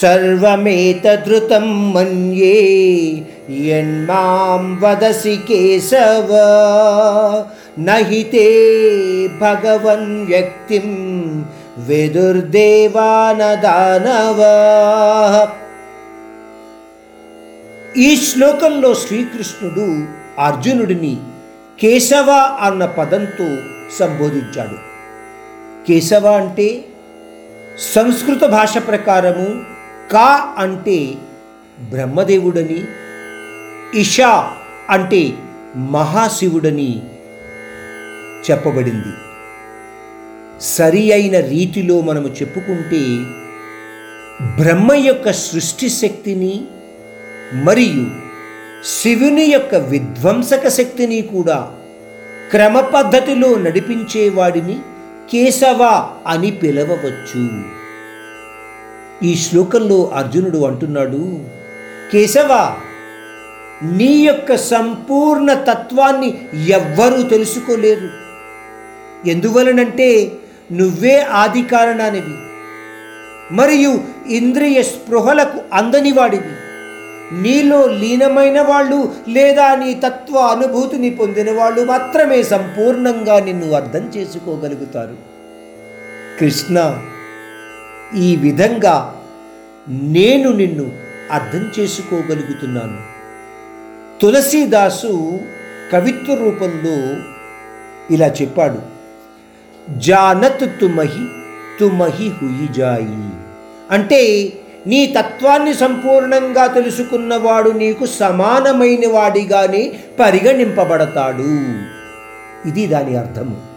సర్వమేతధృతం మన్యే యన్మాం వదసి కేశవ నహితే భగవన్ వ్యక్తిం విదుర్దేవానదానవా ఈ శ్లోకంలో శ్రీకృష్ణుడు అర్జునుడిని కేశవ అన్న పదంతో సంబోధించాడు. కేశవ అంటే సంస్కృత భాష ప్రకారము కా అంటే బ్రహ్మదేవుడని ఇషా అంటే మహాశివుడని చెప్పబడింది. సరి అయిన రీతిలో మనము చెప్పుకుంటే బ్రహ్మ యొక్క సృష్టి శక్తిని మరియు శివుని యొక్క విధ్వంసక శక్తిని కూడా క్రమ పద్ధతిలో నడిపించేవాడిని కేశవ అని పిలవవచ్చు. ఈ శ్లోకంలో అర్జునుడు అంటున్నాడు కేశవ నీ యొక్క సంపూర్ణ తత్వాన్ని ఎవ్వరూ తెలుసుకోలేరు. ఎందువలనంటే నువ్వే ఆది కారణానివి మరియు ఇంద్రియ స్పృహలకు అందని వాడివి. నీలో లీనమైన వాళ్ళు లేదా నీ తత్వ అనుభూతిని పొందిన వాళ్ళు మాత్రమే సంపూర్ణంగా నిన్ను అర్థం చేసుకోగలుగుతారు. కృష్ణ ఈ విధంగా నేను నిన్ను అర్థం చేసుకోగలుగుతున్నాను. తులసీదాసు కవిత్వ రూపంలో ఇలా చెప్పాడు. జానత్ తుమహి తుమహి హుయి జాయి. అంటే నీ తత్వాన్ని సంపూర్ణంగా తెలుసుకున్నవాడు నీకు సమానమైన వాడిగానే పరిగణింపబడతాడు. ఇది దాని అర్థము.